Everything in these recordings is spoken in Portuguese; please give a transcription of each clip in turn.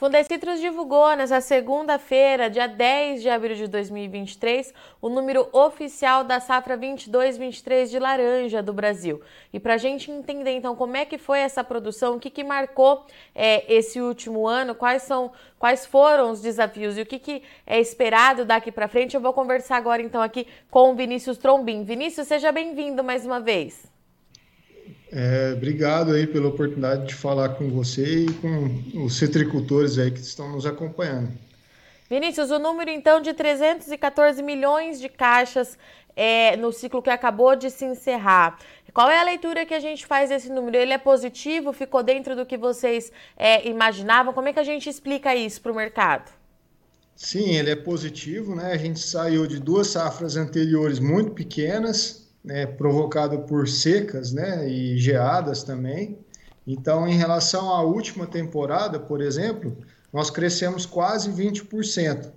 Fundecitrus divulgou nessa segunda-feira, dia 10 de abril de 2023, o número oficial da safra 22-23 de laranja do Brasil. E para a gente entender então como é que foi essa produção, o que, que marcou é, esse último ano, quais são, quais foram os desafios e o que, que é esperado daqui para frente, eu vou conversar agora então aqui com o Vinícius Trombin. Vinícius, seja bem-vindo mais uma vez. É, obrigado aí pela oportunidade de falar com você e com os citricultores aí que estão nos acompanhando. Vinícius, o número então de 314 milhões de caixas é, no ciclo que acabou de se encerrar. Qual é a leitura que a gente faz desse número? Ele é positivo? Ficou dentro do que vocês é, imaginavam? Como é que a gente explica isso para o mercado? Sim, ele é positivo, né? A gente saiu de duas safras anteriores muito pequenas, né, provocado por secas né, e geadas também. Então, em relação à última temporada, por exemplo, nós crescemos quase 20%.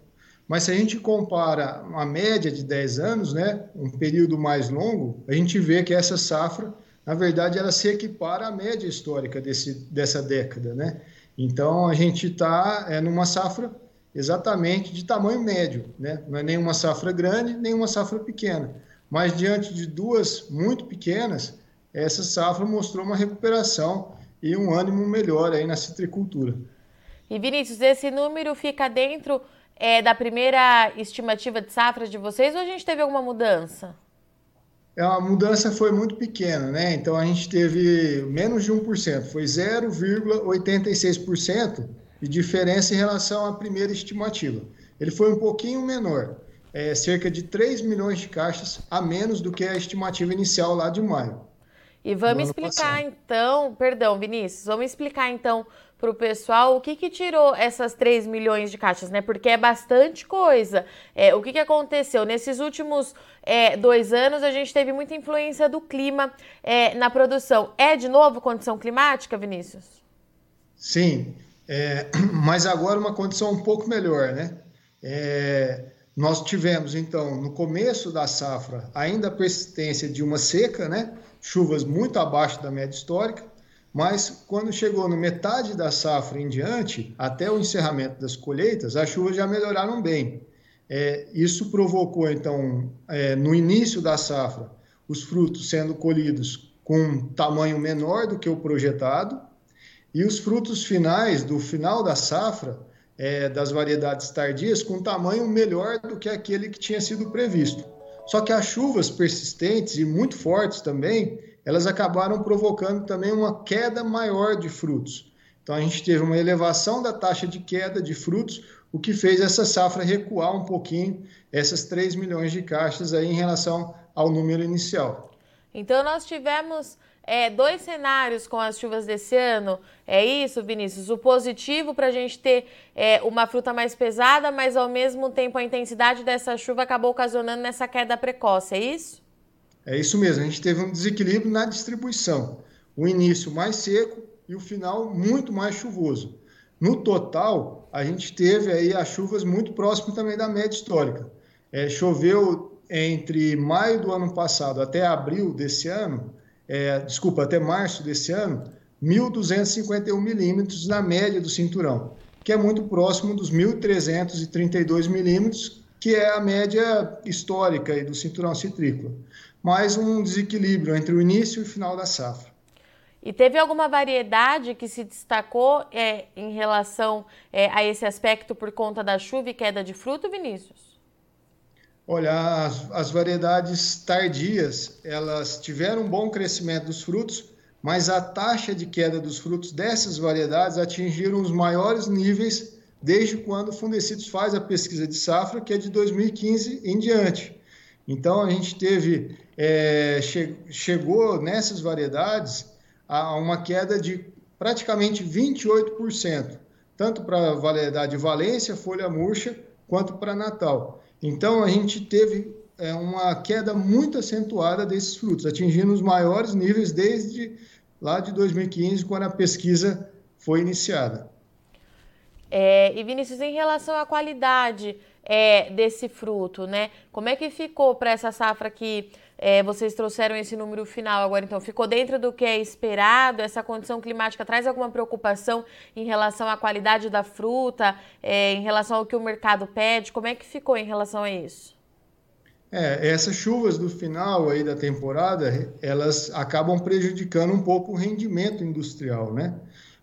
Mas se a gente compara a média de 10 anos, né, um período mais longo, a gente vê que essa safra, na verdade, ela se equipara à média histórica desse, dessa década. Né? Então, a gente está é, numa safra exatamente de tamanho médio, né? não é nem uma safra grande, nem uma safra pequena mas diante de duas muito pequenas, essa safra mostrou uma recuperação e um ânimo melhor aí na citricultura. E Vinícius, esse número fica dentro é, da primeira estimativa de safra de vocês ou a gente teve alguma mudança? É, a mudança foi muito pequena, né? Então a gente teve menos de 1%, foi 0,86% de diferença em relação à primeira estimativa. Ele foi um pouquinho menor, é, cerca de 3 milhões de caixas a menos do que a estimativa inicial lá de maio. E vamos explicar então, perdão, Vinícius, vamos explicar então para o pessoal o que, que tirou essas 3 milhões de caixas, né? Porque é bastante coisa. É, o que, que aconteceu? Nesses últimos é, dois anos, a gente teve muita influência do clima é, na produção. É de novo condição climática, Vinícius? Sim, é, mas agora uma condição um pouco melhor, né? Nós tivemos, então, no começo da safra, ainda a persistência de uma seca, né? chuvas muito abaixo da média histórica, mas quando chegou no metade da safra em diante, até o encerramento das colheitas, as chuvas já melhoraram bem. É, isso provocou, então, é, no início da safra, os frutos sendo colhidos com um tamanho menor do que o projetado, e os frutos finais do final da safra é, das variedades tardias com tamanho melhor do que aquele que tinha sido previsto. Só que as chuvas persistentes e muito fortes também, elas acabaram provocando também uma queda maior de frutos. Então a gente teve uma elevação da taxa de queda de frutos, o que fez essa safra recuar um pouquinho, essas 3 milhões de caixas aí em relação ao número inicial. Então nós tivemos é, dois cenários com as chuvas desse ano. É isso, Vinícius? O positivo para a gente ter é, uma fruta mais pesada, mas ao mesmo tempo a intensidade dessa chuva acabou ocasionando nessa queda precoce, é isso? É isso mesmo, a gente teve um desequilíbrio na distribuição. O início mais seco e o final muito mais chuvoso. No total, a gente teve aí as chuvas muito próximas também da média histórica. É, choveu entre maio do ano passado até abril desse ano, é, desculpa, até março desse ano, 1.251 milímetros na média do cinturão, que é muito próximo dos 1.332 milímetros, que é a média histórica do cinturão citrícola. Mais um desequilíbrio entre o início e o final da safra. E teve alguma variedade que se destacou é, em relação é, a esse aspecto por conta da chuva e queda de fruto, Vinícius? Olha, as, as, variedades tardias, elas tiveram um bom crescimento dos frutos, mas a taxa de queda dos frutos dessas variedades atingiram os maiores níveis desde quando o Fundecidos faz a pesquisa de safra, que é de 2015 em diante. Então, a gente teve, é, che chegou nessas variedades a uma queda de praticamente 28%, tanto para a variedade Valência, folha murcha, quanto para Natal. Então, a gente teve é, uma queda muito acentuada desses frutos, atingindo os maiores níveis desde lá de 2015, quando a pesquisa foi iniciada. É, e Vinícius, em relação à qualidade é, desse fruto, né? Como é que ficou para essa safra que é, vocês trouxeram esse número final agora? Então, ficou dentro do que é esperado? Essa condição climática traz alguma preocupação em relação à qualidade da fruta, é, em relação ao que o mercado pede? Como é que ficou em relação a isso? É, essas chuvas do final aí da temporada, elas acabam prejudicando um pouco o rendimento industrial, né?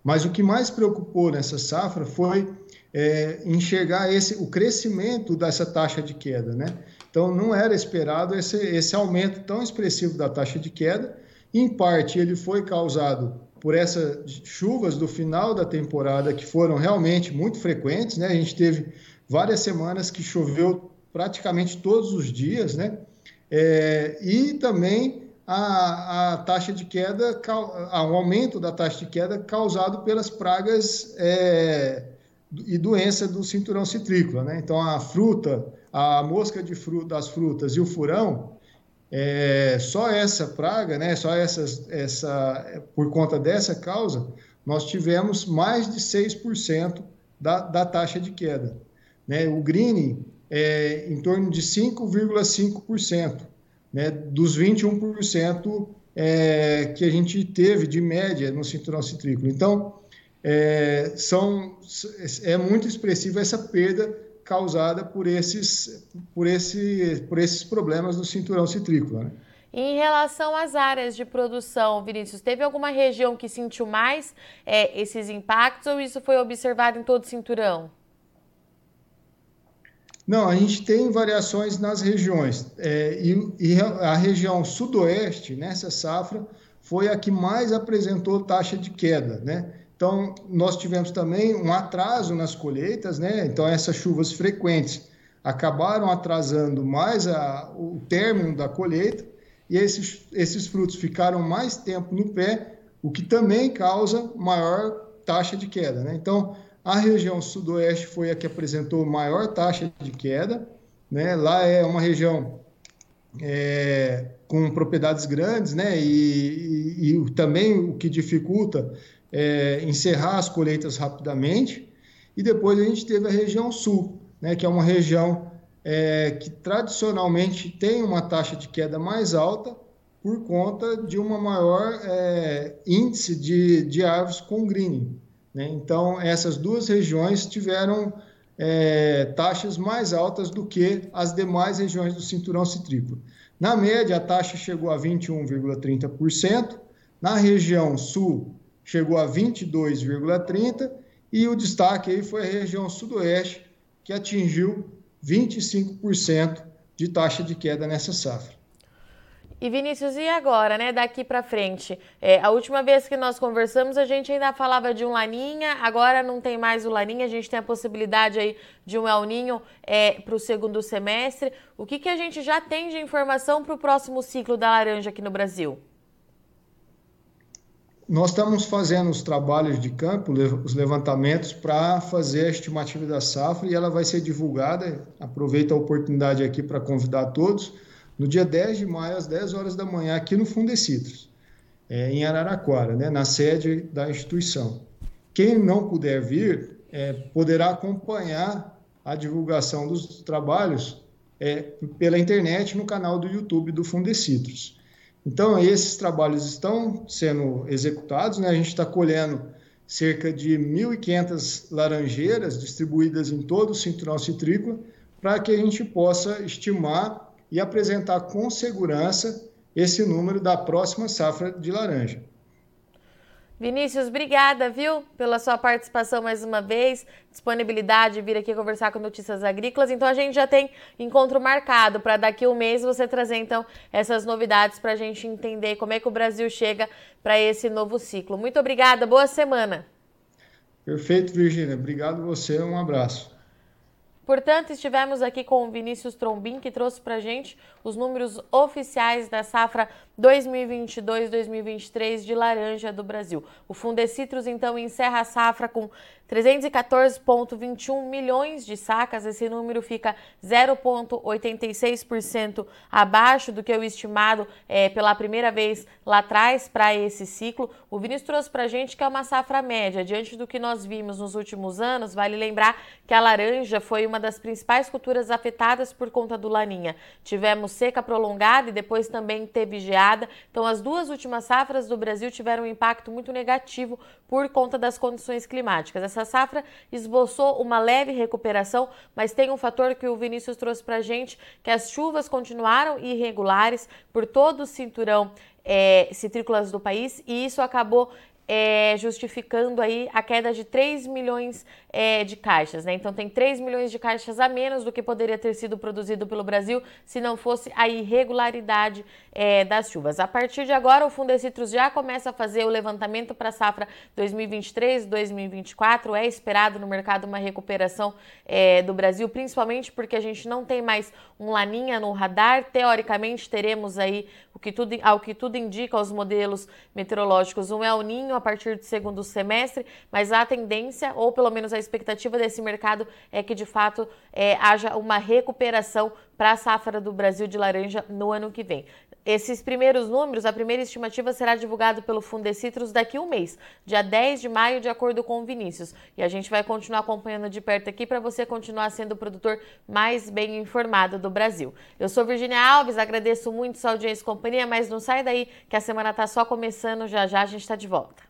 Mas o que mais preocupou nessa safra foi é, enxergar esse, o crescimento dessa taxa de queda, né? Então não era esperado esse, esse aumento tão expressivo da taxa de queda. Em parte ele foi causado por essas chuvas do final da temporada que foram realmente muito frequentes, né? A gente teve várias semanas que choveu praticamente todos os dias, né? É, e também a, a, taxa de queda, o aumento da taxa de queda causado pelas pragas é, e doença do cinturão citrícola, né? Então a fruta, a mosca de fruta, das frutas e o furão, é, só essa praga, né? Só essas, essa, por conta dessa causa, nós tivemos mais de 6% da, da taxa de queda. Né? O greening é, em torno de 5,5%, né, dos 21% é, que a gente teve de média no cinturão citrícola. Então, é, são, é muito expressiva essa perda causada por esses, por esse, por esses problemas do cinturão citrícola. Né? Em relação às áreas de produção, Vinícius, teve alguma região que sentiu mais é, esses impactos ou isso foi observado em todo o cinturão? Não, a gente tem variações nas regiões. É, e, e, a região sudoeste, nessa safra, foi a que mais apresentou taxa de queda, né? Então, nós tivemos também um atraso nas colheitas, né? Então, essas chuvas frequentes acabaram atrasando mais a, o término da colheita e esses, esses frutos ficaram mais tempo no pé, o que também causa maior taxa de queda, né? Então, a região sudoeste foi a que apresentou maior taxa de queda. Né? Lá é uma região é, com propriedades grandes, né? E, e, e, também o que dificulta é encerrar as colheitas rapidamente. E depois a gente teve a região sul, né? Que é uma região é, que tradicionalmente tem uma taxa de queda mais alta por conta de uma maior é, índice de, de árvores com greening. Né? Então, essas duas regiões tiveram é, taxas mais altas do que as demais regiões do cinturão citrícola. Na média, a taxa chegou a 21,30%, na região sul chegou a 22,30% e o destaque aí foi a região sudoeste, que atingiu 25% de taxa de queda nessa safra. E Vinícius, e agora, né? Daqui para frente? É, a última vez que nós conversamos, a gente ainda falava de um Laninha, agora não tem mais o Laninha, a gente tem a possibilidade aí de um El Ninho é, para o segundo semestre. O que, que a gente já tem de informação para o próximo ciclo da laranja aqui no Brasil? Nós estamos fazendo os trabalhos de campo, os levantamentos, para fazer a estimativa da safra e ela vai ser divulgada. Aproveito a oportunidade aqui para convidar todos no dia 10 de maio, às 10 horas da manhã, aqui no Fundecitrus, é, em Araraquara, né, na sede da instituição. Quem não puder vir, é, poderá acompanhar a divulgação dos trabalhos é, pela internet no canal do YouTube do Fundecitrus. Então, esses trabalhos estão sendo executados, né? a gente está colhendo cerca de 1.500 laranjeiras distribuídas em todo o cinturão citrícola, para que a gente possa estimar e apresentar com segurança esse número da próxima safra de laranja. Vinícius, obrigada, viu, pela sua participação mais uma vez, disponibilidade de vir aqui conversar com Notícias Agrícolas. Então, a gente já tem encontro marcado para daqui um mês você trazer, então, essas novidades para a gente entender como é que o Brasil chega para esse novo ciclo. Muito obrigada, boa semana. Perfeito, Virginia. Obrigado você, um abraço. Portanto, estivemos aqui com o Vinícius Trombin, que trouxe para gente os números oficiais da safra 2022-2023 de laranja do Brasil. O Fundecitrus, então, encerra a safra com 314,21 milhões de sacas. Esse número fica 0,86% abaixo do que o estimado é, pela primeira vez lá atrás para esse ciclo. O Vinícius trouxe para a gente que é uma safra média. Diante do que nós vimos nos últimos anos, vale lembrar que a laranja foi uma das principais culturas afetadas por conta do laninha. Tivemos seca prolongada e depois também teve geada. Então, as duas últimas safras do Brasil tiveram um impacto muito negativo por conta das condições climáticas. Essa safra esboçou uma leve recuperação, mas tem um fator que o Vinícius trouxe para a gente, que as chuvas continuaram irregulares por todo o cinturão é, citrícolas do país e isso acabou é, justificando aí a queda de 3 milhões é, de caixas, né? Então tem 3 milhões de caixas a menos do que poderia ter sido produzido pelo Brasil se não fosse a irregularidade é, das chuvas. A partir de agora, o Fundecitrus já começa a fazer o levantamento para a safra 2023-2024. É esperado no mercado uma recuperação é, do Brasil, principalmente porque a gente não tem mais um laninha no radar. Teoricamente, teremos aí o que tudo, ao que tudo indica os modelos meteorológicos um El Ninho a partir do segundo semestre, mas a tendência, ou pelo menos a expectativa desse mercado, é que de fato é, haja uma recuperação para a safra do Brasil de laranja no ano que vem. Esses primeiros números, a primeira estimativa será divulgada pelo Fundecitrus daqui a um mês, dia 10 de maio, de acordo com o Vinícius. E a gente vai continuar acompanhando de perto aqui para você continuar sendo o produtor mais bem informado do Brasil. Eu sou Virginia Alves, agradeço muito sua audiência e companhia, mas não sai daí que a semana está só começando, já já a gente está de volta.